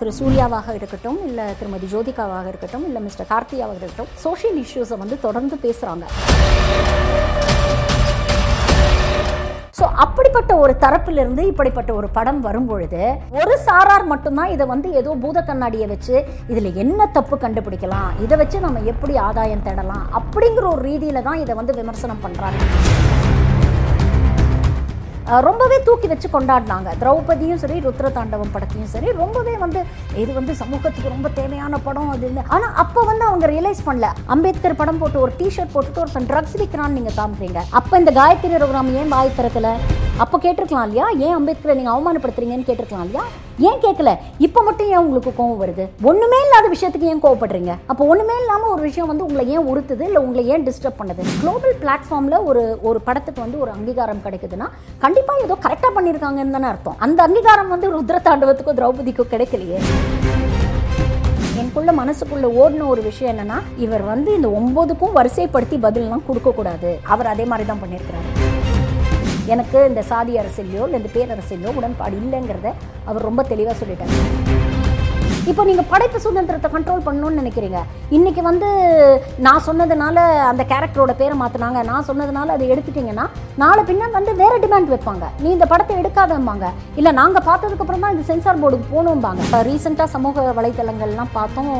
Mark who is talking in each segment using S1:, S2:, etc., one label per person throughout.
S1: திரு சூர்யாவாக இருக்கட்டும் இல்லை திருமதி ஜோதிகாவாக இருக்கட்டும் இல்லை மிஸ்டர் கார்த்தியாவாக இருக்கட்டும் சோஷியல் இஷ்யூஸை வந்து தொடர்ந்து பேசுகிறாங்க ஸோ அப்படிப்பட்ட ஒரு தரப்பிலிருந்து இப்படிப்பட்ட ஒரு படம் வரும்பொழுது ஒரு சாரார் மட்டும்தான் இதை வந்து ஏதோ பூத கண்ணாடியை வச்சு இதில் என்ன தப்பு கண்டுபிடிக்கலாம் இதை வச்சு நம்ம எப்படி ஆதாயம் தேடலாம் அப்படிங்கிற ஒரு ரீதியில தான் இதை வந்து விமர்சனம் பண்ணுறாங்க ரொம்பவே தூக்கி வச்சு கொண்டாடினாங்க. திரௌபதியும் சரி ருத்ர தாண்டவம் படத்தையும் சரி ரொம்பவே வந்து இது வந்து சமூகத்துக்கு ரொம்ப தேவையான படம் அது இல்லை ஆனால் அப்போ வந்து அவங்க ரியலைஸ் பண்ணல. அம்பேத்கர் படம் போட்டு ஒரு டிஷர்ட் போட்டுட்டு ஒருத்தன் ட்ரக்ஸ் விற்கிறான்னு நீங்கள் காமிக்கிறீங்க. அப்போ இந்த காயத்ரி ரகுராம் ஏன் வாய் திறக்கலை? அப்போ கேட்டிருக்கலாம் இல்லையா? ஏன் அம்பேத்கரை நீங்கள் அவமானப்படுத்துறீங்கன்னு கேட்டிருக்கலாம் இல்லையா? ஏன் கேட்கல இப்போ மட்டும் ஏன் உங்களுக்கு கோவம் வருது? ஒன்றுமே இல்லாத விஷயத்துக்கு ஏன் கோவப்படுறீங்க? அப்போ ஒன்றுமே இல்லாமல் ஒரு விஷயம் வந்து உங்களை ஏன் உறுத்துது? இல்லை உங்களை ஏன் டிஸ்டர்ப் பண்ணுது? குளோபல் பிளாட்ஃபார்மில் ஒரு ஒரு படத்துக்கு வந்து ஒரு அங்கீகாரம் கிடைக்குதுன்னா கண்டிப்பாக ஏதோ கரெக்டாக பண்ணியிருக்காங்கன்னு தானே அர்த்தம். அந்த அங்கீகாரம் வந்து ருத்ர திரௌபதிக்கும் கிடைக்கலையே. எனக்குள்ள மனசுக்குள்ள ஓடின ஒரு விஷயம் என்னன்னா இவர் வந்து இந்த ஒன்பதுக்கும் வரிசைப்படுத்தி பதில்லாம் கொடுக்கக்கூடாது. அவர் அதே மாதிரி தான் பண்ணியிருக்கிறாரு. எனக்கு இந்த சாதி அரசியலையோ இல்லை இந்த பேரரசியலையோ உடன்பாடு இல்லைங்கிறத அவர் ரொம்ப தெளிவாக சொல்லிட்டார். இப்போ நீங்கள் படைப்பு சுதந்திரத்தை கண்ட்ரோல் பண்ணணும்னு நினைக்கிறீங்க. இன்னைக்கு வந்து நான் சொன்னதுனால அந்த கேரக்டரோட பேரை மாற்றினாங்க நான் சொன்னதுனால அதை எடுத்துட்டீங்கன்னா நாளை பின்ன வந்து வேறு டிமாண்ட் வைப்பாங்க. நீ இந்த படத்தை எடுக்காதம்பாங்க. இல்லை நாங்கள் பார்த்ததுக்கப்புறம் தான் இந்த சென்சார் போர்டுக்கு போகணும்பாங்க. இப்போ ரீசெண்டாக சமூக வலைத்தளங்கள்லாம் பார்த்தோம்.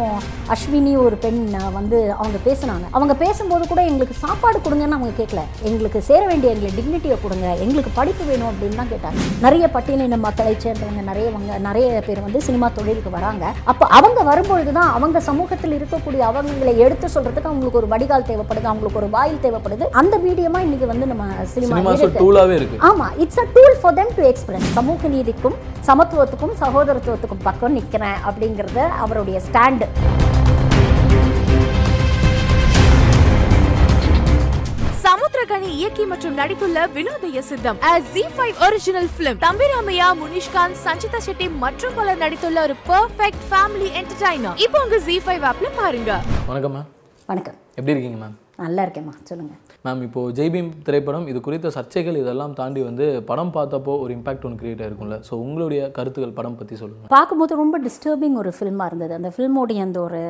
S1: அஸ்வினி ஒரு பெண் வந்து அவங்க பேசுனாங்க. அவங்க பேசும்போது கூட எங்களுக்கு சாப்பாடு கொடுங்கன்னு அவங்க கேட்கல எங்களுக்கு சேர வேண்டிய எங்களுக்கு டிக்னிட்டியை கொடுங்க. எங்களுக்கு படிப்பு வேணும் அப்படின்னு தான் கேட்டாங்க. நிறைய பட்டியலின மக்களை சேர்ந்தவங்க நிறைய நிறைய பேர் வந்து சினிமா தொழிலுக்கு வராங்க. அப்போ அவங்க வரும்பொழுது தான் அவங்க சமூகத்தில் இருக்கக்கூடிய அவங்களை எடுத்து சொல்றதுக்கு அவங்களுக்கு ஒரு வடிகால் தேவைப்படுது அவங்களுக்கு ஒரு வாயில் தேவைப்படுது. அந்த மீடியமா இன்னைக்கு வந்து நம்ம சினிமா
S2: டூலாவே இருக்கு.
S1: ஆமா it's a tool for them to express சமூக நீதிக்கும் சமத்துவத்துக்கும் சகோதரத்துவத்துக்கும் பக்கம் நிற்கிறேன் அப்படிங்கிறத அவருடைய ஸ்டாண்டு
S3: இயக்கி மற்றும் நடித்துள்ள Vinodhaya Sitham Zee five original film Thambi Ramaiah Munishkanth Sanchita Shetty மற்றும் பலர் நடித்துள்ள ஒரு பெர்ஃபெக்ட் ஃபேமிலி என்டர்டைனர் இப்போ உங்க ஜி ஃபைவ் ஆப்ல பாருங்க.
S2: வணக்கம் மேம்
S1: வணக்கம்.
S2: எப்படி இருக்கீங்க மேம்
S1: நல்லா இருக்கேம்மா. சொல்லுங்க.
S2: மேம் இப்போ ஜெய்பீம் திரைப்படம் இது குறித்த சர்ச்சைகள் இதெல்லாம் தாண்டி வந்து படம் பார்த்தப்போ ஒரு இம்பாக்ட் ஒன்று கிரியேட் ஆயிருக்கும்ல. ஸோ உங்களுடைய கருத்துக்கள் படம் பற்றி சொல்லுங்க.
S1: பார்க்கும்போது ரொம்ப டிஸ்டர்பிங் ஒரு ஃபில்மாக இருந்தது. அந்த ஃபில்மோடைய அந்த ஒரு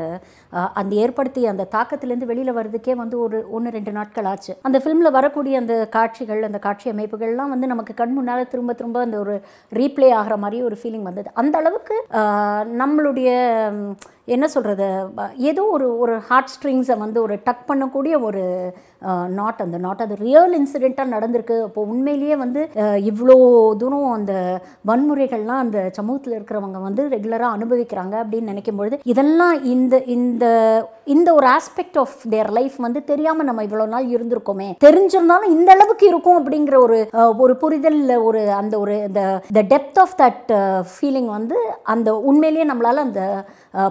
S1: அந்த ஏற்படுத்திய அந்த தாக்கத்திலேருந்து வெளியில் வர்றதுக்கே வந்து ஒரு ஒன்று ரெண்டு நாட்கள் ஆச்சு. அந்த ஃபிலிமில் வரக்கூடிய அந்த காட்சிகள் அந்த காட்சி அமைப்புகள்லாம் வந்து நமக்கு கண் முன்னால் திரும்ப திரும்ப அந்த ஒரு ரீப்ளே ஆகிற மாதிரி ஒரு ஃபீலிங் வந்தது. அந்த அளவுக்கு நம்மளுடைய என்ன சொல்கிறது ஏதோ ஒரு ஒரு ஹார்ட் ஸ்ட்ரிங்ஸை வந்து ஒரு டக் பண்ணக்கூடிய ஒரு நாட் அந்த நாட் அது ரியல் இன்சிடெண்ட்டாக நடந்திருக்கு. அப்போ உண்மையிலேயே வந்து இவ்வளோ தூரம் அந்த வன்முறைகள்லாம் அந்த சமூகத்தில் இருக்கிறவங்க வந்து ரெகுலராக அனுபவிக்கிறாங்க அப்படின்னு நினைக்கும் பொழுது இதெல்லாம் இந்த இந்த இந்த ஒரு ஆஸ்பெக்ட் ஆஃப் தேர் லைஃப் வந்து தெரியாமல் நம்ம இவ்வளோ நாள் இருந்திருக்கோமே. தெரிஞ்சிருந்தாலும் இந்த அளவுக்கு இருக்கும் அப்படிங்கிற ஒரு ஒரு புரிதல் ஒரு அந்த ஒரு இந்த டெப்த் ஆஃப் தட் ஃபீலிங் வந்து அந்த உண்மையிலேயே நம்மளால் அந்த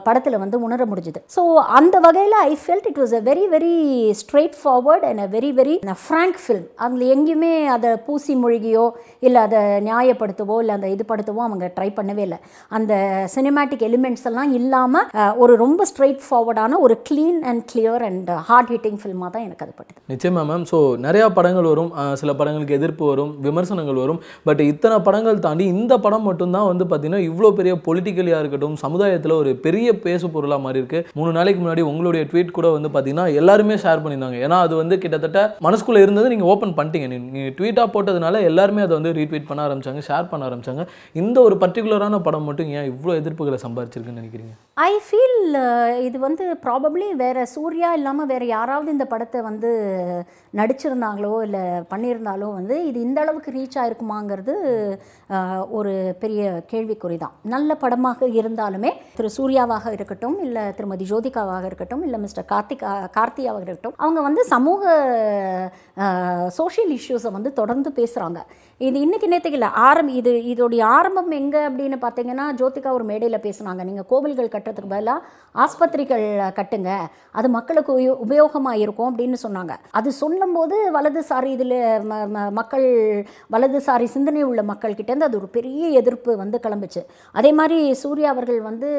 S1: படத்தில் வந்து உணர முடிஞ்சுது. ஸோ அந்த வகையில் I felt it was a very very straightforward and a very very frank film அதில் எங்கேயுமே அதை பூசி மொழிகியோ இல்லை அதை நியாயப்படுத்தவோ இல்லை அந்த இது படுத்தவோ அவங்க ட்ரை பண்ணவே இல்லை. அந்த சினிமேட்டிக் எலிமெண்ட்ஸ் எல்லாம் இல்லாமல் ஒரு ரொம்ப ஸ்ட்ரெயிட் ஃபார்வர்டான ஒரு clean and clear and hard hitting ஃபில்மாக தான் எனக்கு அது பட்டது.
S2: நிச்சயமா மேம் ஸோ நிறையா படங்கள் வரும். சில படங்களுக்கு எதிர்ப்பு வரும் விமர்சனங்கள் வரும். பட் இத்தனை படங்கள் தாண்டி இந்த படம் மட்டும்தான் வந்து பார்த்தீங்கன்னா இவ்வளோ பெரிய பொலிட்டிக்கலியாக இருக்கட்டும் சமுதாயத்தில் ஒரு பெரிய பேசு பொருளாக மாதிரி இருக்கு. மூணு நாளைக்கு முன்னாடி உங்களுடைய ட்வீட் கூட வந்து பார்த்தீங்கன்னா எல்லாருமே ஷேர் பண்ணியிருந்தாங்க. ஏன்னா அது வந்து கிட்டத்தட்ட மனசுக்குள்ளே இருந்தது நீங்கள் ஓப்பன் பண்ணிட்டீங்க. நீங்கள் ட்வீட்டாக போட்டதுனால எல்லாருமே அதை வந்து ரீட்வீட் பண்ண ஆரம்பிச்சாங்க ஷேர் பண்ண ஆரம்பிச்சாங்க. இந்த ஒரு பர்டிகுலரான படம் மட்டும் ஏன் இவ்வளோ எதிர்ப்புகளை சம்பாரிச்சிருக்குன்னு நினைக்கிறீங்க?
S1: ஐ ஃபீல் இது வந்து ப்ராபப்ளி வேற சூர்யா இல்லாமல் வேற யாராவது இந்த படத்தை வந்து நடிச்சிருந்தாங்களோ இல்லை பண்ணியிருந்தாலோ வந்து இது இந்த அளவுக்கு ரீச் ஆயிருக்குமாங்கிறது ஒரு பெரிய கேள்விக்குறி தான் நல்ல படமாக இருந்தாலுமே திரு சூர்யாவாக இருக்கட்டும் இல்லை திருமதி ஜோதிகாவாக இருக்கட்டும் இல்லை மிஸ்டர் கார்த்திகா கார்த்தியாவாக இருக்கட்டும் அவங்க வந்து சமூக சோஷியல் இஷ்யூஸை வந்து தொடர்ந்து பேசுகிறாங்க இது இன்னைக்கு நேற்றுக்கு இல்லை ஆரம்பி இது இதோடைய ஆரம்பம் எங்கே அப்படின்னு பார்த்தீங்கன்னா ஜோதிகா ஒரு மேடையில் பேசுனாங்க. நீங்கள் கோவில்கள் கட்டுறதுக்கு பதிலாக ஆஸ்பத்திரிகள் கட்டுங்க. அது மக்களுக்கு உபயோ உபயோகமாக இருக்கும் அப்படின்னு சொன்னாங்க. அது சொல்லும்போது வலதுசாரி இதில் மக்கள் வலதுசாரி சிந்தனை உள்ள மக்கள்கிட்டேருந்து அது ஒரு பெரிய எதிர்ப்பு வந்து கிளம்புச்சு. அதே மாதிரி சூர்யா அவர்கள் வந்து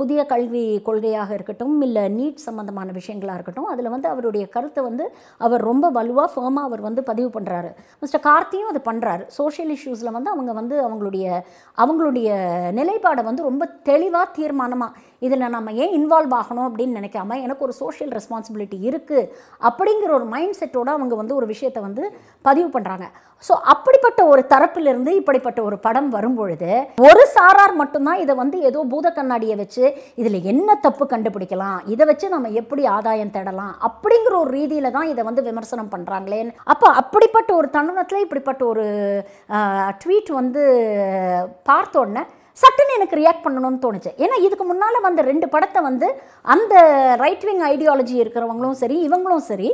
S1: புதிய கல்வி கொள்கையாக இருக்கட்டும் இல்லை நீட் சம்மந்தமான விஷயங்களாக இருக்கட்டும் அதில் வந்து அவருடைய கருத்தை வந்து அவர் ரொம்ப வலுவாக ஃபேமாக அவர் வந்து பதிவு பண்ணுறாரு மிஸ்டர் கார்த்தியும் அது பண்ணுறாரு சோஷியல் இஷ்யூஸில் வந்து அவங்க வந்து அவங்களுடைய அவங்களுடைய நிலைப்பாடை வந்து ரொம்ப தெளிவாக தீர்மானமாக இதில் நம்ம ஏன் இன்வால்வ் ஆகணும் அப்படின்னு நினைக்காம எனக்கு ஒரு சோஷியல் ரெஸ்பான்சிபிலிட்டி இருக்குது அப்படிங்கிற ஒரு மைண்ட் செட்டோடு அவங்க வந்து ஒரு விஷயத்தை வந்து பதிவு பண்ணுறாங்க ஸோ அப்படிப்பட்ட ஒரு தரப்பிலிருந்து இப்படிப்பட்ட ஒரு படம் வரும்பொழுது ஒரு சாரார் மட்டும்தான் இதை வந்து ஏதோ பூத கண்ணாடியை வச்சு இதில் என்ன தப்பு கண்டுபிடிக்கலாம் இதை வச்சு நம்ம எப்படி ஆதாயம் தேடலாம் அப்படிங்கிற ஒரு ரீதியில் தான் இதை வந்து விமர்சனம் பண்ணுறாங்களேன்னு அப்போ அப்படிப்பட்ட ஒரு தருணத்தில் இப்படிப்பட்ட ஒரு ட்வீட் வந்து பார்த்த உடனே சட்டுன்னு எனக்கு ரியாக்ட் பண்ணணும்னு தோணுச்சு. ஏன்னா இதுக்கு முன்னால் வந்த ரெண்டு படத்தை வந்து அந்த ரைட் விங் ஐடியாலஜி இருக்கிறவங்களும் சரி இவங்களும் சரி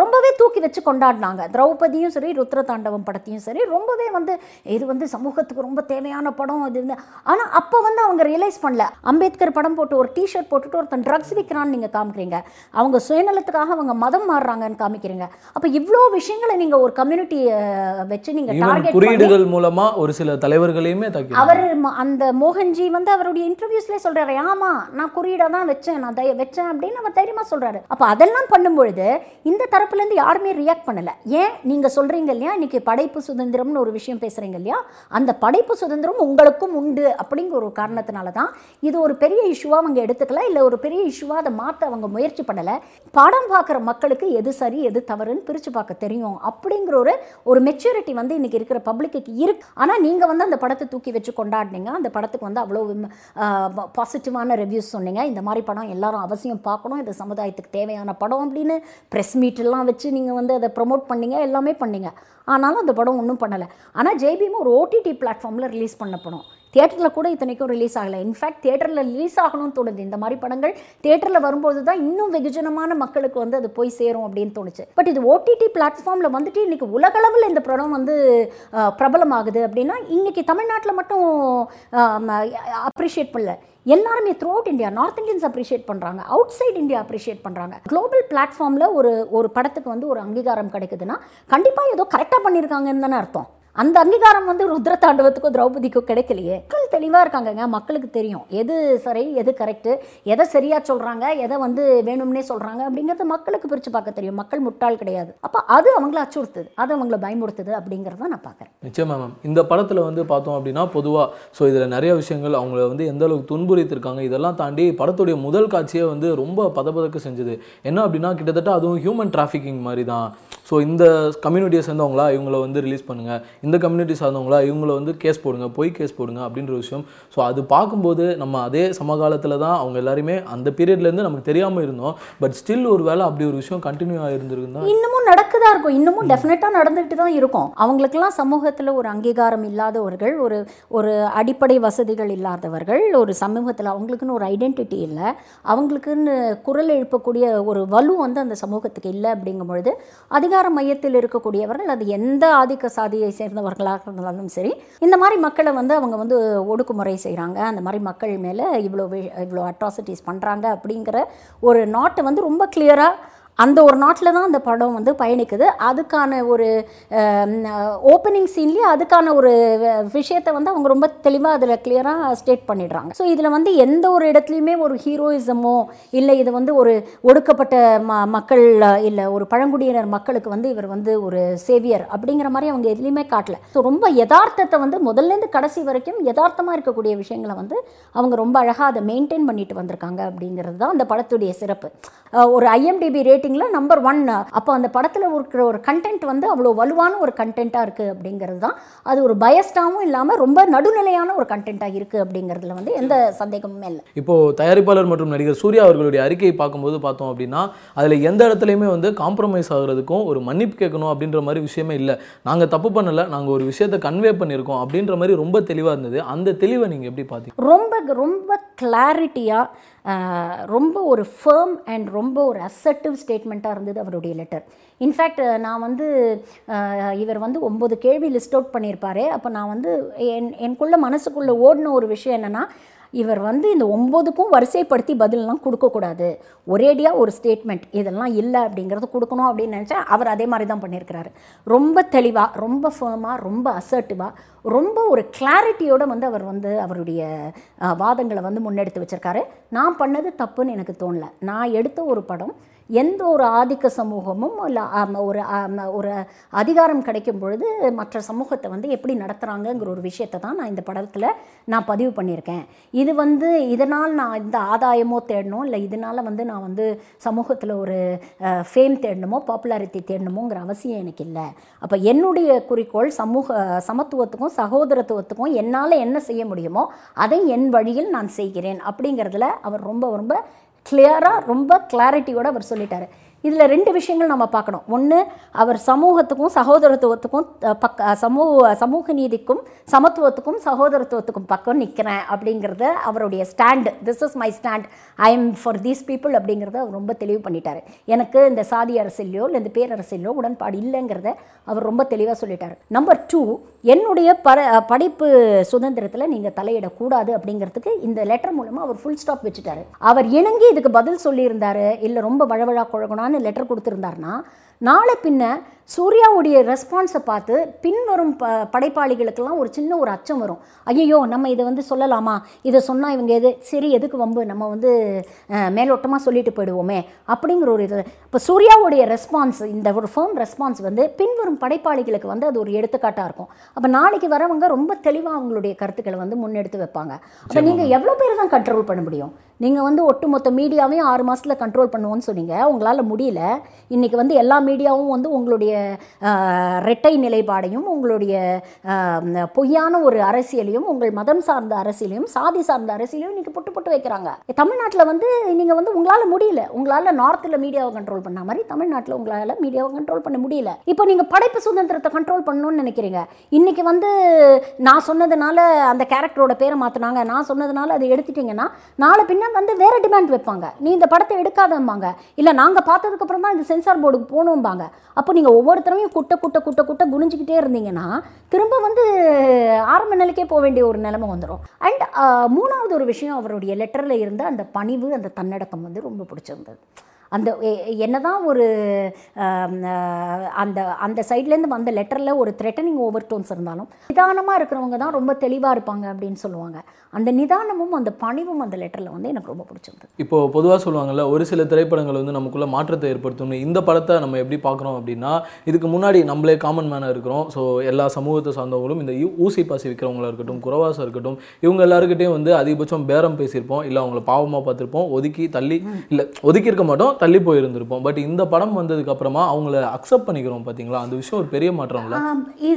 S1: ரொம்பவே தூக்கி வச்சு கொண்டாடினாங்க. திரௌபதியும் சரி ருத்ரதாண்டவம் படத்தையும் சரி ரொம்பவே வந்து இது வந்து சமூகத்துக்கு ரொம்ப தேவையான படம் இது. வந்து ஆனால் அப்போ வந்து அவங்க ரியலைஸ் பண்ணல. அம்பேத்கர் படம் போட்டு ஒரு டிஷர்ட் போட்டுட்டு ஒருத்தன் ட்ரக்ஸ் விற்கிறான்னு நீங்கள் காமிக்கிறீங்க. அவங்க சுயநலத்துக்காக அவங்க மதம் மாறுறாங்கன்னு காமிக்கிறீங்க. அப்போ இவ்வளோ விஷயங்களை நீங்கள் ஒரு கம்யூனிட்டியை வச்சு நீங்கள் டார்கெட்
S2: குறியீடுகள் மூலமா ஒரு சில தலைவர்களையுமே
S1: அவர் அந்த மோகன்ஜி வந்து அவருடைய இன்டர்வியூஸ்லேயே சொல்றாரு ஆமா நான் குறியீடாக தான் வச்சேன் நான் வச்சேன் அப்படின்னு அவர் தைரியமா சொல்றாரு. அப்போ அதெல்லாம் பண்ணும்பொழுது இந்த தரப்புலேருந்து யாருமே ரியாக்ட் பண்ணலை. ஏன்? நீங்கள் சொல்கிறீங்க இல்லையா? இன்றைக்கி படைப்பு சுதந்திரம்னு ஒரு விஷயம் பேசுகிறீங்க இல்லையா? அந்த படைப்பு சுதந்திரம் உங்களுக்கும் உண்டு அப்படிங்கிற ஒரு காரணத்தினால தான் இது ஒரு பெரிய இஷ்யூவாக அவங்க எடுத்துக்கல இல்லை ஒரு பெரிய இஷ்யூவாக அதை மாற்ற அவங்க முயற்சி பண்ணலை. படம் பார்க்குற மக்களுக்கு எது சரி எது தவறுன்னு பிரித்து பார்க்க தெரியும் அப்படிங்கிற ஒரு ஒரு மெச்சூரிட்டி வந்து இன்றைக்கி இருக்கிற பப்ளிக்கு இருக்கு. ஆனால் நீங்கள் வந்து அந்த படத்தை தூக்கி வச்சு கொண்டாடினீங்க. அந்த படத்துக்கு வந்து அவ்வளோ பாசிட்டிவான ரிவ்யூஸ் சொன்னீங்க. இந்த மாதிரி படம் எல்லாரும் அவசியம் பார்க்கணும். இது சமுதாயத்துக்கு தேவையான படம் அப்படின்னு ப்ரெஸ் மீட் மீட்டெல்லாம் வச்சு நீங்கள் வந்து அதை ப்ரொமோட் பண்ணீங்க எல்லாமே பண்ணீங்க. ஆனாலும் அந்த படம் ஒன்றும் பண்ணலை. ஆனால் ஜேபிஎம் ஒரு ஓடிடி பிளாட்ஃபார்மில் ரிலீஸ் பண்ண படம். தியேட்டரில் கூட இத்தனைக்கும் ரிலீஸ் ஆகலை. இன்ஃபேக்ட் தியேட்டரில் ரிலீஸ் ஆகணும்னு தோணுது. இந்த மாதிரி படங்கள் தேட்டரில் வரும்போது தான் இன்னும் வெகுஜனமான மக்களுக்கு வந்து அது போய் சேரும் அப்படின்னு தோணுச்சு. பட் இது ஓடிடி பிளாட்ஃபார்மில் வந்துட்டு இன்றைக்கி உலகளவில் இந்த படம் வந்து பிரபலமாகுது அப்படின்னா இன்றைக்கி தமிழ்நாட்டில் மட்டும் அப்ரிஷியேட் பண்ணல. எல்லாருமே throughout India North Indians appreciate பண்ணுறாங்க அவுட் சைட் இந்தியா அப்ரிஷியேட் பண்ணுறாங்க குளோபல் பிளாட்ஃபார்மில் ஒரு ஒரு படத்துக்கு வந்து ஒரு அங்கீகாரம் கிடைக்குதுன்னா கண்டிப்பாக ஏதோ கரெக்டாக பண்ணியிருக்காங்கன்னு தானே அர்த்தம். அந்த அங்கீகாரம் வந்து ருத்ர தாண்டவத்துக்கும் திரௌபதிக்கும் கிடைக்கலையே. மக்கள் தெளிவாக இருக்காங்கங்க. மக்களுக்கு தெரியும். எது சரி எது கரெக்டு எதை சரியாக சொல்கிறாங்க எதை வந்து வேணும்னே சொல்கிறாங்க அப்படிங்கிறது மக்களுக்கு பிரித்து பார்க்க தெரியும். மக்கள் முட்டாள் கிடையாது. அப்போ அது அவங்கள அச்சுறுத்துது. அது அவங்கள பயமுறுத்துது அப்படிங்கிறத நான் பார்க்குறேன்.
S2: நிச்சயமா மேம் இந்த படத்தில் வந்து பார்த்தோம் அப்படின்னா பொதுவாக ஸோ இதில் நிறைய விஷயங்கள் அவங்கள வந்து எந்த அளவுக்கு துன்புறுத்திருக்காங்க இதெல்லாம் தாண்டி படத்துடைய முதல் காட்சியை வந்து ரொம்ப பதபதக்க செஞ்சது. என்ன அப்படின்னா கிட்டத்தட்ட அதுவும் ஹியூமன் டிராஃபிக்கிங் மாதிரி தான். ஸோ இந்த கம்யூனிட்டியை சேர்ந்தவங்களா இவங்கள வந்து ரிலீஸ் பண்ணுங்கள் இந்த கம்யூனிட்டி சார்ந்தவங்களா இவங்கள வந்து கேஸ் போடுங்க பொய் கேஸ் போடுங்க அப்படின்ற விஷயம். ஸோ அது பார்க்கும்போது நம்ம அதே சமகாலத்தில் தான் அவங்க எல்லாருமே அந்த பீரியட்லேருந்து நமக்கு தெரியாமல் இருந்தோம். பட் ஸ்டில் ஒரு வேளை அப்படி ஒரு விஷயம் கண்டினியூ ஆகிருந்திருக்குன்னா
S1: இன்னமும் நடக்குதா இருக்கும். இன்னமும் டெஃபினட்டாக நடந்துகிட்டு தான் இருக்கும். அவங்களுக்கெல்லாம் சமூகத்தில் ஒரு அங்கீகாரம் இல்லாதவர்கள் ஒரு ஒரு அடிப்படை வசதிகள் இல்லாதவர்கள் ஒரு சமூகத்தில் அவங்களுக்குன்னு ஒரு ஐடென்டிட்டி இல்லை. அவங்களுக்குன்னு குரல் எழுப்பக்கூடிய ஒரு வலு வந்து அந்த சமூகத்துக்கு இல்லை அப்படிங்கும் பொழுது அதிகார மையத்தில் இருக்கக்கூடியவர்கள் அது எந்த ஆதிக்க சாதியை சேர்ந்தவர்களாக இருந்தாலும் சரி இந்த மாதிரி மக்களை வந்து அவங்க வந்து ஒடுக்குமுறை செய்கிறாங்க அந்த மாதிரி மக்கள் மேலே இவ்வளோ இவ்வளோ அட்ராசிட்டிஸ் பண்ணுறாங்க அப்படிங்கிற ஒரு நாட்டை வந்து ரொம்ப கிளியராக அந்த ஒரு நாட்டில் தான் அந்த படம் வந்து பயணிக்குது. அதுக்கான ஒரு ஓப்பனிங் சீன்லேயே அதுக்கான ஒரு விஷயத்தை வந்து அவங்க ரொம்ப தெளிவாக அதில் கிளியராக ஸ்டேட் பண்ணிடுறாங்க. ஸோ இதில் வந்து எந்த ஒரு இடத்துலையுமே ஒரு ஹீரோயிசமோ இல்லை இது வந்து ஒரு ஒடுக்கப்பட்ட ம மக்கள் இல்லை ஒரு பழங்குடியினர் மக்களுக்கு வந்து இவர் வந்து ஒரு சேவியர் அப்படிங்கிற மாதிரி அவங்க எதுலேயுமே காட்டல. ஸோ ரொம்ப யதார்த்தத்தை வந்து முதல்லேருந்து கடைசி வரைக்கும் யதார்த்தமாக இருக்கக்கூடிய விஷயங்களை வந்து அவங்க ரொம்ப அழகாக அதை மெயின்டைன் பண்ணிட்டு வந்திருக்காங்க அப்படிங்கிறது தான் அந்த படத்துடைய சிறப்பு. ஒரு ஐஎம்டிபி ரேட் ரேட்டிங்கில் நம்பர் ஒன் அப்போ அந்த படத்தில் இருக்கிற ஒரு கண்டென்ட் வந்து அவ்வளோ வலுவான ஒரு கண்டென்ட்டாக இருக்குது அப்படிங்கிறது தான். அது ஒரு பயஸ்டாகவும் இல்லாமல் ரொம்ப நடுநிலையான ஒரு கண்டென்ட்டாக இருக்குது அப்படிங்கிறதுல வந்து எந்த சந்தேகமுமே இல்லை.
S2: இப்போ தயாரிப்பாளர் மற்றும் நடிகர் சூர்யா அவர்களுடைய அறிக்கையை பார்க்கும்போது பார்த்தோம் அப்படின்னா அதில் எந்த இடத்துலையுமே வந்து காம்ப்ரமைஸ் ஆகுறதுக்கும் ஒரு மன்னிப்பு கேட்கணும் அப்படின்ற மாதிரி விஷயமே இல்லை. நாங்கள் தப்பு பண்ணலை நாங்கள் ஒரு விஷயத்தை கன்வே பண்ணியிருக்கோம் அப்படின்ற மாதிரி ரொம்ப தெளிவாக இருந்தது. அந்த தெளிவை நீங்கள் எப்படி பார்த்தீங்க
S1: ரொம்ப ரொம்ப கிளாரிட்டியாக ரொம்ப ஒரு ஃபேர்ம் அண்ட் ரொம்ப ஒரு அசர்ட்டிவ் ஸ்டேட்மெண்ட்டாக இருந்தது அவருடைய லெட்டர் இன்ஃபேக்ட் நான் வந்து இவர் வந்து ஒம்பது கேள்வி லிஸ்ட் அவுட் பண்ணியிருப்பாரு. அப்போ நான் வந்து என் எனக்குள்ளே மனசுக்குள்ளே ஓடின ஒரு விஷயம் என்னென்னா இவர் வந்து இந்த ஒம்போதுக்கும் வரிசைப்படுத்தி பதிலெலாம் கொடுக்கக்கூடாது. ஒரேடியாக ஒரு ஸ்டேட்மெண்ட் இதெல்லாம் இல்லை அப்படிங்கிறது கொடுக்கணும் அப்படின்னு நினச்சா அவர் அதே மாதிரி தான் பண்ணியிருக்கிறாரு. ரொம்ப தெளிவாக ரொம்ப ஃபேமாக ரொம்ப அசர்ட்டிவாக ரொம்ப ஒரு கிளாரிட்டியோடு வந்து அவர் வந்து அவருடைய வாதங்களை வந்து முன்னெடுத்து வச்சுருக்காரு. நான் பண்ணது தப்புன்னு எனக்கு தோணல. நான் எடுத்த ஒரு படம் எந்த ஒரு ஆதிக்க சமூகமும் இல்லை ஒரு ஒரு அதிகாரம் கிடைக்கும் பொழுது மற்ற சமூகத்தை வந்து எப்படி நடத்துகிறாங்கங்கிற ஒரு விஷயத்தை தான் நான் இந்த படத்தில் நான் பதிவு பண்ணியிருக்கேன். இது வந்து இதனால் நான் இந்த ஆதாயமோ தேடணும் இல்லை இதனால் வந்து நான் வந்து சமூகத்தில் ஒரு ஃபேம் தேடணுமோ பாப்புலாரிட்டி தேடணுமோங்கிற அவசியம் எனக்கு இல்லை. அப்போ என்னுடைய குறிக்கோள் சமூக சமத்துவத்துக்கும் சகோதரத்துவத்துக்கும் என்னால் என்ன செய்ய முடியுமோ அதை என் வழியில் நான் செய்கிறேன். அப்படிங்கிறதுல அவர் ரொம்ப ரொம்ப கிளியராக ரொம்ப கிளாரிட்டியோடு அவர் சொல்லிட்டாரு. இதில் ரெண்டு விஷயங்கள் நம்ம பார்க்கணும். ஒன்று அவர் சமூகத்துக்கும் சகோதரத்துவத்துக்கும் பக்க சமூக சமூக நீதிக்கும் சமத்துவத்துக்கும் சகோதரத்துவத்துக்கும் பக்கம் நிற்கிறேன் அப்படிங்கிறத அவருடைய stand this is my stand I am for these people அப்படிங்கிறத அவர் ரொம்ப தெளிவு பண்ணிட்டார். எனக்கு இந்த சாதி அரசியலையோ இல்லை இந்த பேரரசிலோ உடன்பாடு இல்லைங்கிறத அவர் ரொம்ப தெளிவாக சொல்லிட்டார். நம்பர் டூ என்னுடைய பர படிப்பு சுதந்திரத்தில் நீங்கள் தலையிடக்கூடாது அப்படிங்கிறதுக்கு இந்த லெட்டர் மூலமாக அவர் ஃபுல் ஸ்டாப் வச்சுட்டாரு. அவர் இணங்கி இதுக்கு பதில் சொல்லியிருந்தார். இல்லை ரொம்ப வழவழா குழகுனான்னு லெட்டர் கொடுத்துருந்தாருன்னா நாளை பின்ன சூர்யாவுடைய ரெஸ்பான்ஸை பார்த்து பின்வரும் ப படைப்பாளிகளுக்கெல்லாம் ஒரு சின்ன ஒரு அச்சம் வரும். ஐயோ நம்ம இதை வந்து சொல்லலாமா? இதை சொன்னால் இவங்க எது சரி எதுக்கு வம்பு? நம்ம வந்து மேலோட்டமாக சொல்லிட்டு போயிடுவோமே அப்படிங்கிற ஒரு இது. இப்போ சூர்யாவுடைய ரெஸ்பான்ஸ் இந்த ஒரு ஃபேம் ரெஸ்பான்ஸ் வந்து பின்வரும் படைப்பாளிகளுக்கு வந்து அது ஒரு எடுத்துக்காட்டாக இருக்கும். அப்போ நாளைக்கு வரவங்க ரொம்ப தெளிவாக அவங்களுடைய கருத்துக்களை வந்து முன்னெடுத்து வைப்பாங்க. அப்போ நீங்கள் எவ்வளோ பேர் தான் கண்ட்ரோல் பண்ண முடியும்? நீங்கள் வந்து ஒட்டுமொத்த மீடியாவையும் ஆறு மாதத்தில் கண்ட்ரோல் பண்ணுவோன்னு சொன்னீங்க. உங்களால் முடியல. இன்றைக்கி வந்து எல்லா மீடியாவும் வந்து உங்களுடைய ரெட்டை நிலைப்பாடையும் உங்களுடைய பொய்யான ஒரு அரசியலையும் உங்கள் மதம் சார்ந்த அரசியலையும் சாதி சார்ந்த அரசியலையும் இன்றைக்கி புட்டு புட்டு வைக்கிறாங்க. தமிழ்நாட்டில் வந்து நீங்கள் வந்து உங்களால் முடியல. உங்களால் நார்த்தில் மீடியாவை கண்ட்ரோல் பண்ண மாதிரி தமிழ்நாட்டில் உங்களால் மீடியாவை கண்ட்ரோல் பண்ண முடியல. இப்போ நீங்கள் படைப்பு சுதந்திரத்தை கண்ட்ரோல் பண்ணணும்னு நினைக்கிறீங்க. இன்றைக்கி வந்து நான் சொன்னதுனால அந்த கேரக்டரோட பேரை மாற்றினாங்க நான் சொன்னதுனால அதை எடுத்துட்டீங்கன்னா நாளை பின்ன வந்து வேறு டிமாண்ட் வைப்பாங்க. நீ இந்த படத்தை எடுக்காதம்பாங்க. இல்லை நாங்கள் பார்த்ததுக்கப்புறம் தான் இந்த சென்சார் போர்டுக்கு போகணும்பாங்க. அப்போ நீங்கள் ஒவ்வொருத்தரையும் குட்ட குட்ட குட்ட குட்ட குனிஞ்சிக்கிட்டே இருந்தீங்கன்னா திரும்ப வந்து ஆரம்ப நிலைக்கே போக வேண்டிய ஒரு நிலைமை வந்துடும் அண்ட் மூணாவது ஒரு விஷயம் அவருடைய லெட்டரில் இருந்த அந்த பணிவு அந்த தன்னடக்கம் வந்து ரொம்ப பிடிச்சிருந்தது. அந்த எ- என்னதான் ஒரு அந்த அந்த சைட்லேருந்து வந்த லெட்டரில் ஒரு த்ரெட்டனிங் ஓவர் டோன்ஸ் இருந்தாலும் நிதானமாக இருக்கிறவங்க தான் ரொம்ப தெளிவாக இருப்பாங்க அப்படின்னு சொல்லுவாங்க. அந்த நிதானமும் அந்த பணிவும் அந்த லெட்டரில் வந்து எனக்கு ரொம்ப பிடிச்சிருந்தது.
S2: இப்போ பொதுவாக சொல்லுவாங்கல்ல ஒரு சில திரைப்படங்கள் வந்து நமக்குள்ள மாற்றத்தை ஏற்படுத்தணும் இந்த படத்தை நம்ம எப்படி பார்க்குறோம் அப்படின்னா இதுக்கு முன்னாடி நம்மளே காமன் மேனாக இருக்கிறோம். ஸோ எல்லா சமூகத்தை சார்ந்தவங்களும் இந்த ஊசி பாசி விற்கிறவங்களா இருக்கட்டும் குறவாசம் இருக்கட்டும் இவங்க எல்லாருக்கிட்டையும் வந்து அதிகபட்சம் பேரம் பேசியிருப்போம். இல்லை அவங்கள பாவமாக பார்த்துருப்போம். ஒதுக்கி தள்ளி இல்லை ஒதுக்கி இருக்க மாட்டோம். தள்ளி போயிருந்திருப்போம். பட் இந்த படம் வந்ததுக்கு அப்புறமா அவங்கள அக்செப்ட் பண்ணிக்கிறோம் பார்த்தீங்களா அந்த விஷயம் ஒரு பெரிய மாற்றம் இல்லை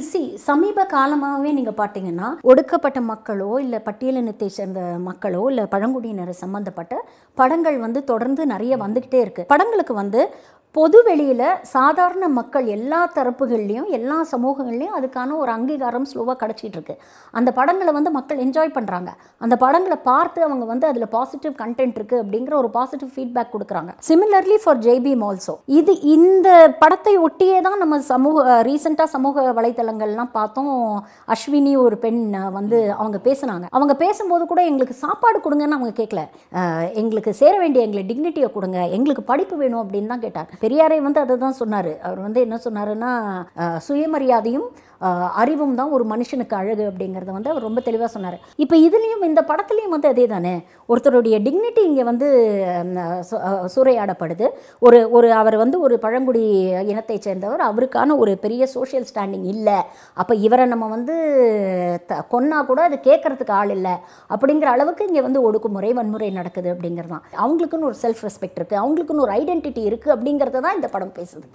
S1: சி சமீப காலமாகவே நீங்கள் பார்த்தீங்கன்னா ஒடுக்கப்பட்ட மக்களோ இல்லை பட்டியலினத்தை சேர்ந்த மக்களோ இல்லை பழங்குடியினரை சம்மந்தப்பட்ட படங்கள் வந்து தொடர்ந்து நிறைய வந்துக்கிட்டே இருக்கு. படங்களுக்கு வந்து பொது வெளியில் சாதாரண மக்கள் எல்லா தரப்புகள்லையும் எல்லா சமூகங்கள்லையும் அதுக்கான ஒரு அங்கீகாரம் ஸ்லோவாக கிடச்சிட்டு இருக்கு. அந்த படங்களை வந்து மக்கள் என்ஜாய் பண்ணுறாங்க அந்த படங்களை பார்த்து அவங்க வந்து அதில் பாசிட்டிவ் கண்டென்ட் இருக்குது அப்படிங்கிற ஒரு பாசிட்டிவ் ஃபீட்பேக் கொடுக்குறாங்க. சிமிலர்லி ஃபார் ஜேபிஎம் ஆல்சோ இது இந்த படத்தை ஒட்டியே தான் நம்ம சமூக ரீசெண்டாக சமூக வலைத்தளங்கள்லாம் பார்த்தோம். அஸ்வினி ஒரு பெண் வந்து அவங்க பேசுனாங்க. அவங்க பேசும்போது கூட எங்களுக்கு சாப்பாடு கொடுங்கன்னு அவங்க கேட்கல எங்களுக்கு சேர வேண்டிய எங்களுக்கு டிக்னிட்டியை கொடுங்க. எங்களுக்கு படிப்பு வேணும் அப்படின்னு தான் கேட்டாங்க. பெரியாரை வந்து அதை தான் சொன்னார். அவர் வந்து என்ன சொன்னாருன்னா சுயமரியாதையும் அறிவும் தான் ஒரு மனுஷனுக்கு அழகு அப்படிங்கிறத வந்து அவர் ரொம்ப தெளிவாக சொன்னார். இப்போ இதுலேயும் இந்த படத்துலையும் வந்து அதே தானே? ஒருத்தருடைய டிக்னிட்டி இங்கே வந்து சூறையாடப்படுது. ஒரு ஒரு அவர் வந்து ஒரு பழங்குடி இனத்தை சேர்ந்தவர். அவருக்கான ஒரு பெரிய சோஷியல் ஸ்டாண்டிங் இல்லை. அப்போ இவரை நம்ம வந்து த கொன்னா கூட அது கேட்கறதுக்கு ஆள் இல்லை. அப்படிங்கிற அளவுக்கு இங்கே வந்து ஒடுக்குமுறை வன்முறை நடக்குது அப்படிங்கிறது தான் அவங்களுக்குன்னு ஒரு செல்ஃப் ரெஸ்பெக்ட் இருக்குது அவங்களுக்குன்னு ஒரு ஐடென்டிட்டி இருக்குது அப்படிங்கிறத தான் இந்த படம் பேசுது.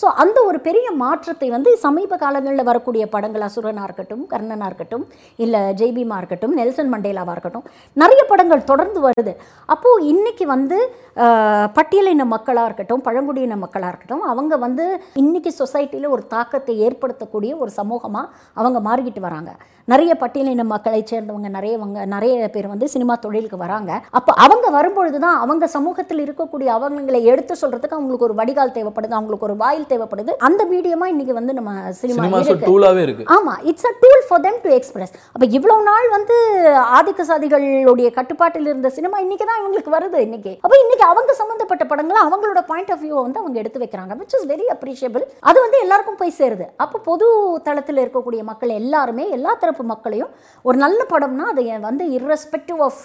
S1: ஸோ அந்த ஒரு பெரிய மாற்றத்தை வந்து சமீப காலங்களில் வரக்கூடிய படங்கள் அசுரனாக இருக்கட்டும் கர்ணனாக இருக்கட்டும் இல்லை ஜெய்பீமா இருக்கட்டும் நெல்சன் மண்டேலாவாக இருக்கட்டும் நிறைய படங்கள் தொடர்ந்து வருது. அப்போது இன்னைக்கு வந்து ஆஹ், பட்டியலின மக்களாக இருக்கட்டும் பழங்குடியின மக்களாக இருக்கட்டும் அவங்க வந்து இன்னைக்கு சொசைட்டியில் ஒரு தாக்கத்தை ஏற்படுத்தக்கூடிய ஒரு சமூகமாக அவங்க மாறிக்கிட்டு வராங்க. நிறைய பட்டியலின மக்களை சேர்ந்தவங்க நிறையவங்க நிறைய பேர் வந்து சினிமா தொழிலுக்கு வராங்க. அப்போ அவங்க வரும்பொழுது தான் அவங்க சமூகத்தில் இருக்கக்கூடிய அவங்களை எடுத்து சொல்றதுக்கு அவங்களுக்கு ஒரு வடிகால் தேவைப்படுது அவங்களுக்கு ஒரு வாயில் தேவைப்படுது. அந்த மீடியமா இன்னைக்கு வந்து நம்ம சினிமா இருக்கு
S2: டூலாகவே இருக்கு.
S1: ஆமா it's a tool for them to express அப்போ இவ்வளவு நாள் வந்து ஆதிக்க சாதிகளுடைய கட்டுப்பாட்டில் இருந்த சினிமா இன்னைக்கு தான் இவங்களுக்கு வருது இன்னைக்கு. அப்போ இன்னைக்கு அவங்க சம்மந்தப்பட்ட படங்களை அவங்களோட பாயிண்ட் ஆஃப் வியூவை வந்து அவங்க எடுத்து வைக்கிறாங்க விச் இஸ் வெரி அப்ரிஷியபிள் அது வந்து எல்லாருக்கும் போய் சேருது. அப்போ பொது தளத்தில் இருக்கக்கூடிய மக்கள் எல்லாருமே எல்லா தரப்பு மக்களையும் ஒரு நல்ல படம்னா அது வந்து இர்ரெஸ்பெக்டிவ் ஆஃப்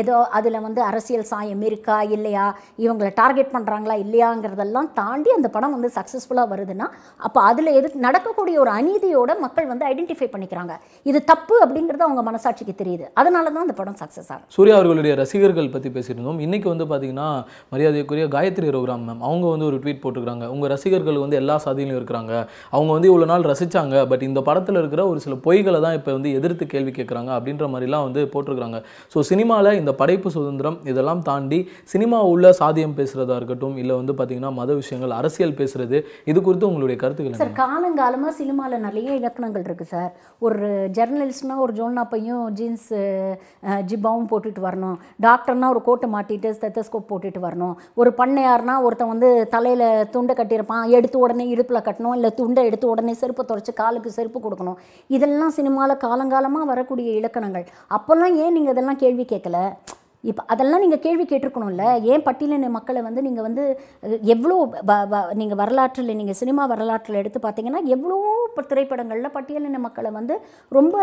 S1: ஏதோ அதில் வந்து அரசியல் சாயம் இருக்கா இல்லையா இவங்களை டார்கெட் பண்ணுறாங்களா இல்லையாங்கிறதெல்லாம் தாண்டி அந்த படம் வந்து சக்ஸஸ்ஃபுல்லாக வருதுன்னா அப்போ அதில் எது நடக்கக்கூடிய ஒரு அநீதியோட மக்கள் வந்து ஐடென்டிஃபை பண்ணிக்கிறாங்க. இது தப்பு அப்படிங்கிறது அவங்க மனசாட்சிக்கு தெரியுது. அதனால தான் அந்த படம் சக்ஸஸ் ஆகும்
S2: சூர்யா அவர்களுடைய ரசிகர்கள் பற்றி பேசியிருந்தோம். இன்னைக்கு வந்து பார்த்தீங்கன்னா மரியாதைக்குரிய காயத்ரி ரகுராம் மேம் அவங்க வந்து ஒரு ட்வீட் போட்டிருக்காங்க. உங்கள் ரசிகர்கள் வந்து எல்லா சாதியிலும் இருக்கிறாங்க. அவங்க வந்து இவ்வளோ நாள் ரசிச்சாங்க பட் இந்த படத்தில் இருக்கிற ஒரு சில பொய்களை தான் இப்போ வந்து எதிர்த்து கேள்வி கேட்குறாங்க அப்படின்ற மாதிரிலாம் வந்து போட்டிருக்காங்க. ஸோ சினிமாவில் இந்த படைப்பு சுதந்திரம் இதெல்லாம் தாண்டி சினிமா உள்ள சாதியம் பேசுகிறதா இருக்கட்டும் இல்லை வந்து பார்த்தீங்கன்னா மத விஷயங்கள் அரசியல் பேசுறது இது குறித்து உங்களுடைய கருத்துக்கள்?
S1: சார் காலங்காலமாக சினிமாவில் நிறைய இலக்கணங்கள் இருக்குது சார். ஒரு ஜெர்னலிஸ்ட்னால் ஒரு ஜோல்னாப்பையும் ஜீன்ஸு ஜிப்பாவும் போட்டுட்டு வரணும். டாக்டர்னால் ஒரு கோட்டை மாட்டிட்டு ஸ்டெத்தஸ்கோப் போட்டுட்டு வரணும். ஒரு பண்ணையார்னா ஒருத்தன் வந்து தலையில் துண்டை கட்டியிருப்பான் எடுத்து உடனே இடுப்பில் கட்டணும் இல்லை துண்டை எடுத்து உடனே செருப்பை துடைச்சி காலுக்கு செருப்பு கொடுக்கணும். இதெல்லாம் சினிமாவில் காலங்காலமாக வரக்கூடிய இலக்கணங்கள். அப்போல்லாம் ஏன் நீங்கள் இதெல்லாம் கேள்வி கேட்கல? இப்போ அதெல்லாம் நீங்கள் கேள்வி கேட்டிருக்கணும்ல. ஏன் பட்டியலின மக்களை வந்து நீங்கள் வந்து எவ்வளோ நீங்கள் வரலாற்றில் நீங்கள் சினிமா வரலாற்றில் எடுத்து பார்த்தீங்கன்னா எவ்வளோ இப்போ திரைப்படங்களில் பட்டியலின மக்களை வந்து ரொம்ப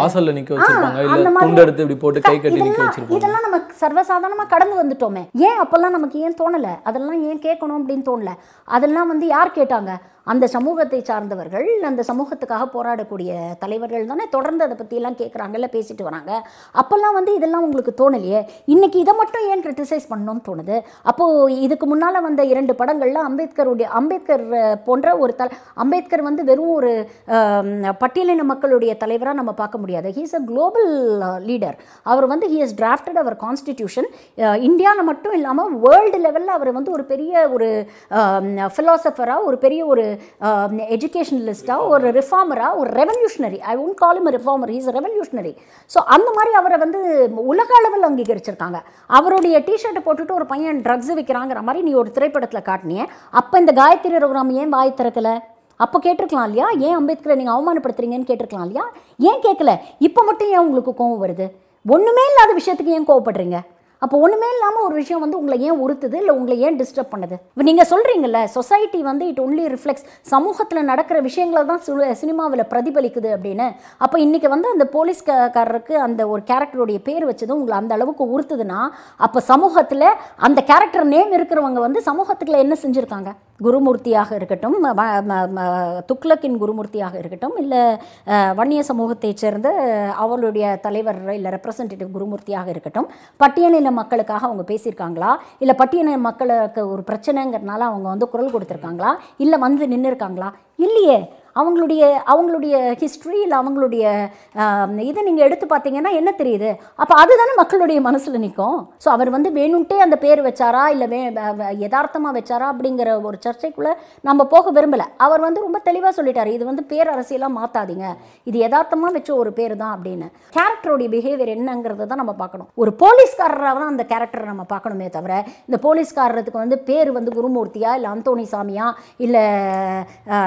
S2: வாசல்ல நிக்க வச்சிருப்பாங்க. இல்ல துண்டு எடுத்து இப்படி போட்டு கை கட்டி நிக்க வச்சிருப்பாங்க.
S1: இதெல்லாம் நம்ம சர்வசாதாரணமாக கடந்து வந்துட்டோமே. ஏன் அப்போல்லாம் நமக்கு ஏன் தோணலை? அதெல்லாம் ஏன் கேட்கணும் அப்படின்னு தோணல? அதெல்லாம் வந்து யார் கேட்டாங்க? அந்த சமூகத்தை சார்ந்தவர்கள் அந்த சமூகத்துக்காக போராடக்கூடிய தலைவர்கள் தானே தொடர்ந்து அதை பற்றியெல்லாம் கேட்குறாங்கல்ல பேசிட்டு வராங்க. அப்போல்லாம் வந்து இதெல்லாம் உங்களுக்கு தோணலையே? இன்னைக்கு இதை மட்டும் ஏன் கிரிட்டிசைஸ் பண்ணணும்னு தோணுது? அப்போது இதுக்கு முன்னால் வந்த இரண்டு படங்களில் அம்பேத்கருடைய அம்பேத்கர் போன்ற ஒரு தல அம்பேத்கர் வந்து வெறும் ஒரு பட்டியலின மக்களுடைய தலைவராக நம்ம பார்க்க முடியாது. ஹீஸ் அ குளோபல் லீடர் அவர் வந்து ஹி ஹஸ் டிராஃப்டட் அவர் கான்ஸ்டிடியூஷன் இந்தியாவில் மட்டும் இல்லாமல் வேர்ல்டு லெவலில் அவர் வந்து ஒரு பெரிய ஒரு ஃபிலாசபராக ஒரு பெரிய ஒரு Um, எஜுகேஷனலிஸ்ட்டாக ஒரு ரிஃபார்மராக ஒரு revolutionary I won't call him reformer he's revolutionary so அந்த மாதிரி அவரை வந்து உலக அளவில் அங்கீகரிச்சிருக்காங்க. அவருடைய டிஷர்ட்டை போட்டுட்டு ஒரு பையன் ட்ரக்ஸ் விற்கிறாங்கிற மாதிரி நீ ஒரு திரைப்படத்தில் காட்டினியே அப்போ இந்த காயத்ரி ரகுராம் ஏன் வாய் திறக்கல? அப்போ கேட்டிருக்கலாம் இல்லையா? ஏன் அம்பேத்கரை நீங்கள் அவமானப்படுத்துறீங்கன்னு கேட்டிருக்கலாம் இல்லையா? ஏன் கேட்கல இப்போ மட்டும் ஏன் உங்களுக்கு கோவம் வருது? ஒன்றுமே இல்லாத விஷயத்துக்கு ஏன் கோவப்படுறீங்க? அப்போ ஒன்றுமே இல்லாமல் ஒரு விஷயம் வந்து உங்களை ஏன் உறுத்துது? இல்லை உங்களை ஏன் டிஸ்டர்ப் பண்ணுது? இப்போ நீங்கள் சொல்கிறீங்கல்ல சொசைட்டி வந்து இட் ஒன்லி ரிஃப்ளெக்ஸ் சமூகத்தில் நடக்கிற விஷயங்களை தான் சினிமாவில் பிரதிபலிக்குது அப்படின்னு. அப்போ இன்றைக்கி வந்து அந்த போலீஸ்காரருக்கு அந்த ஒரு கேரக்டருடைய பேர் வச்சதும் உங்களை அந்த அளவுக்கு உறுத்துதுன்னா அப்போ சமூகத்தில் அந்த கேரக்டர் நேம் இருக்கிறவங்க வந்து சமூகத்துக்குள்ள என்ன செஞ்சுருக்காங்க? குருமூர்த்தியாக இருக்கட்டும் துக்ளக்கின் குருமூர்த்தியாக இருக்கட்டும் இல்லை வன்னிய சமூகத்தைச் சேர்ந்த அவர்களுடைய தலைவர் இல்லை ரெப்ரசன்டேட்டிவ் குருமூர்த்தியாக இருக்கட்டும் பட்டியலின மக்களுக்காக அவங்க பேசியிருக்காங்களா? இல்லை பட்டியலின மக்களுக்கு ஒரு பிரச்சனைங்கிறனால அவங்க வந்து குரல் கொடுத்துருக்காங்களா? இல்லை வந்து நின்று இருக்காங்களா இல்லையே. அவங்களுடைய அவங்களுடைய ஹிஸ்ட்ரி இல்லை அவங்களுடைய இதை நீங்கள் எடுத்து பார்த்தீங்கன்னா என்ன தெரியுது? அப்போ அதுதானே மக்களுடைய மனசில் நிற்கும் ஸோ அவர் வந்து வேணும்ட்டே அந்த பேர் வச்சாரா? இல்லை வே யதார்த்தமாக வச்சாரா? அப்படிங்கிற ஒரு சர்ச்சைக்குள்ளே நம்ம போக விரும்பலை. அவர் வந்து ரொம்ப தெளிவாக சொல்லிட்டார். இது வந்து பேர் அரசியலாக மாற்றாதீங்க இது யதார்த்தமாக வச்ச ஒரு பேர் தான் அப்படின்னு. கேரக்டருடைய பிஹேவியர் என்னங்கிறத தான் நம்ம பார்க்கணும். ஒரு போலீஸ்காரராக தான் அந்த கேரக்டரை நம்ம பார்க்கணுமே தவிர இந்த போலீஸ்காரருக்கு வந்து பேர் வந்து குருமூர்த்தியா? இல்லை அந்தோணி சாமியா? இல்லை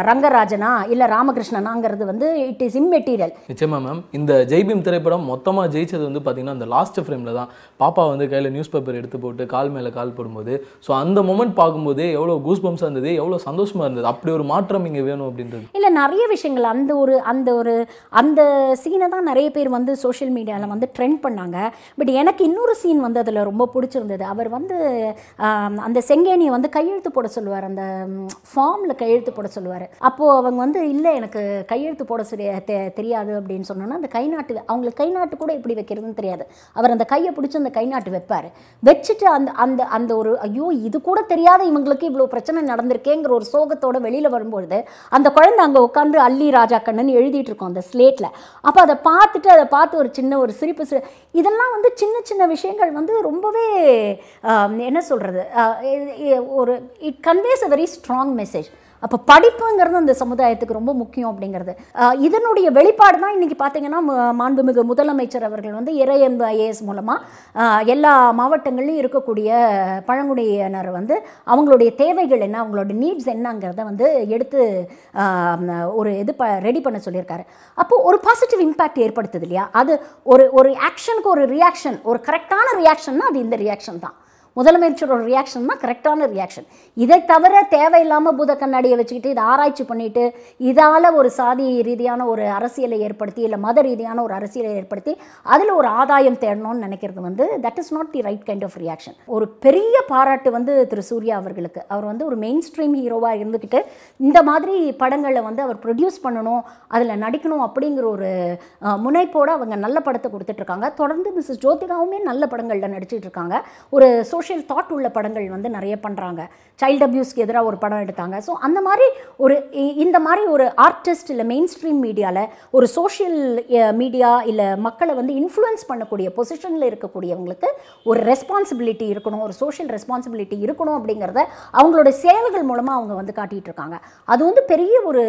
S1: ரங்கராஜனா? இல்லை ராமகிருஷ்ணனாங்கிறது வந்து இட் இஸ் இம்மெட்டீரியல்
S2: நிச்சயமா மேம் இந்த ஜெய்பீம் திரைப்படம் மொத்தமா ஜெயிச்சது வந்து பாத்தீங்கன்னா அந்த லாஸ்ட் ஃப்ரேம்ல தான். பாப்பா வந்து கையில நியூஸ் பேப்பர் எடுத்து போட்டு கால் மேல கால் போடும்போது ஸோ அந்த மொமெண்ட் பார்க்கும்போது எவ்வளோ கூஸ் பம்ஸாக இருந்தது எவ்வளோ சந்தோஷமா இருந்தது அப்படி ஒரு மாற்றம் இங்க வேணும் அப்படின்றது.
S1: இல்லை நிறைய விஷயங்கள் அந்த ஒரு அந்த ஒரு அந்த சீனை தான் நிறைய பேர் வந்து சோஷியல் மீடியாவில் வந்து ட்ரெண்ட் பண்ணாங்க. பட் எனக்கு இன்னொரு சீன் வந்து அதில் ரொம்ப பிடிச்சிருந்தது. அவர் வந்து அந்த செங்கேனியை வந்து கையெழுத்து போட சொல்லுவார். அந்த ஃபார்மில் கையெழுத்து போட சொல்லுவார். அப்போது அவங்க வந்து இல்லை எனக்கு கையெழுத்து போட சொல்லி தெ- தெரியாது அப்படின்னு சொன்னோன்னா அந்த கை நாட்டு அவங்களுக்கு கை நாட்டு கூட எப்படி வைக்கிறதுன்னு தெரியாது. அவர் அந்த கையை பிடிச்சி அந்த கை நாட்டு வைப்பார். வச்சுட்டு அந்த அந்த அந்த ஒரு ஐயோ இது கூட தெரியாத இவங்களுக்கு இவ்வளோ பிரச்சனை நடந்திருக்கேங்கிற ஒரு சோகத்தோட வெளியில் வரும்பொழுது அந்த குழந்தை அங்கே உட்காந்து அள்ளி ராஜா கண்ணன் எழுதிட்டு இருக்கோம் அந்த ஸ்லேட்டில் அப்போ அதை பார்த்துட்டு அதை பார்த்து ஒரு சின்ன ஒரு சிரிப்பு சிரி இதெல்லாம் வந்து சின்ன சின்ன விஷயங்கள் வந்து ரொம்பவே என்ன சொல்கிறது ஒரு it conveys a very strong message அப்போ படிப்புங்கிறது அந்த சமுதாயத்துக்கு ரொம்ப முக்கியம் அப்படிங்கிறது. இதனுடைய வெளிப்பாடு தான் இன்றைக்கி பார்த்தீங்கன்னா மாண்புமிகு முதலமைச்சர் அவர்கள் வந்து இறையன்பு ஐஏஎஸ் மூலமாக எல்லா மாவட்டங்கள்லையும் இருக்கக்கூடிய பழங்குடியினர் வந்து அவங்களுடைய தேவைகள் என்ன அவங்களோட நீட்ஸ் என்னங்கிறத வந்து எடுத்து ஒரு இது ப ரெடி பண்ண சொல்லியிருக்காரு. அப்போது ஒரு பாசிட்டிவ் இம்பேக்ட் ஏற்படுத்துது இல்லையா? அது ஒரு ஒரு ஆக்ஷனுக்கு ஒரு ரியாக்ஷன் ஒரு கரெக்டான ரியாக்ஷன்னா அது இந்த ரியாக்ஷன் தான். முதலமைச்சரோட ரியாக்ஷன் தான் கரெக்டான ரியாக்ஷன் இதை தவிர தேவையில்லாமல் பூத கண்ணாடியை வச்சுக்கிட்டு இதை ஆராய்ச்சி பண்ணிட்டு இதால் ஒரு சாதி ரீதியான ஒரு அரசியலை ஏற்படுத்தி இல்லை மத ரீதியான ஒரு அரசியலை ஏற்படுத்தி அதில் ஒரு ஆதாயம் தேடணும்னு நினைக்கிறது வந்து that is not the right kind of reaction ஒரு பெரிய பாராட்டு வந்து திரு சூர்யா அவர்களுக்கு. அவர் வந்து ஒரு மெயின் ஸ்ட்ரீம் ஹீரோவாக இருந்துக்கிட்டு இந்த மாதிரி படங்களை வந்து அவர் ப்ரொடியூஸ் பண்ணணும் அதில் நடிக்கணும் அப்படிங்கிற ஒரு முனைப்போடு அவங்க நல்ல படத்தை கொடுத்துட்ருக்காங்க தொடர்ந்து மிஸ்ஸஸ் ஜோதிகாவுமே நல்ல படங்களில் நடிச்சிட்டு இருக்காங்க. ஒரு சோஷியல் தாட் உள்ள படங்கள் வந்து நிறைய பண்ணுறாங்க சைல்டு அப்யூஸ்க்கு எதிராக ஒரு படம் எடுத்தாங்க. ஸோ அந்த மாதிரி ஒரு இந்த மாதிரி ஒரு ஆர்டிஸ்ட் இல்லை மெயின் ஸ்ட்ரீம் மீடியாவில் ஒரு சோஷியல் மீடியா இல்லை மக்களை வந்து இன்ஃப்ளூயன்ஸ் பண்ணக்கூடிய பொசிஷனில் இருக்கக்கூடியவங்களுக்கு ஒரு ரெஸ்பான்சிபிலிட்டி இருக்கணும். ஒரு சோஷியல் ரெஸ்பான்சிபிலிட்டி இருக்கணும் அப்படிங்கிறத அவங்களோட செயல்கள் மூலமாக அவங்க வந்து காட்டிகிட்டு இருக்காங்க. அது வந்து பெரிய ஒரு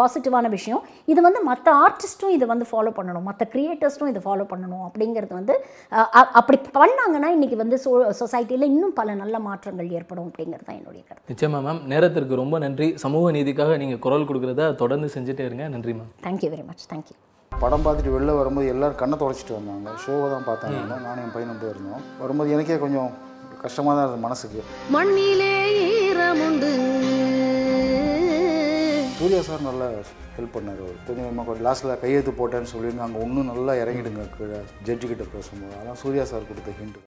S1: பாசிட்டிவான விஷயம். இது வந்து மற்ற ஆர்டிஸ்ட்டும் இதை வந்து ஃபாலோ பண்ணணும். மற்ற கிரியேட்டர்ஸும் இதை ஃபாலோ பண்ணணும் அப்படிங்கிறது வந்து அப்படி பண்ணாங்கன்னா இன்றைக்கி வந்து சோ சொசைட்டியில் இன்னும் பல நல்ல மாற்றங்கள் ஏற்படும் அப்படிங்கிறது தான் என்னுடைய கருத்து.
S2: நிச்சயமா மேம் நேரத்திற்கு ரொம்ப நன்றி. சமூக நீதிக்காக நீங்கள் குரல் கொடுக்குறத தொடர்ந்து செஞ்சுட்டே இருங்க. நன்றி ma'am
S1: thank you very much thank you
S4: படம் பார்த்துட்டு வெளில வரும்போது எல்லாரும் கண்ணை தொடச்சிட்டு வந்தாங்க. ஷோவை தான் பார்த்தாங்க. நானும் என் பையனும் போயிருந்தோம் வரும்போது எனக்கே கொஞ்சம் கஷ்டமாக தான் இருந்தது மனசுக்கு.
S5: மண்ணிலே ஈரமுண்டு.
S4: சூர்யா சார் நல்லா ஹெல்ப் பண்ணார். அவர் கொஞ்சம் லாஸ்ட்டில் கையெழுத்து போட்டேன்னு சொல்லியிருந்தாங்க. இன்னும் நல்லா இறங்கிடுங்க கீழே. ஜட்ஜு கிட்ட பேசும்போது. அதான் சூர்யா சார் கொடுத்த ஹிண்ட்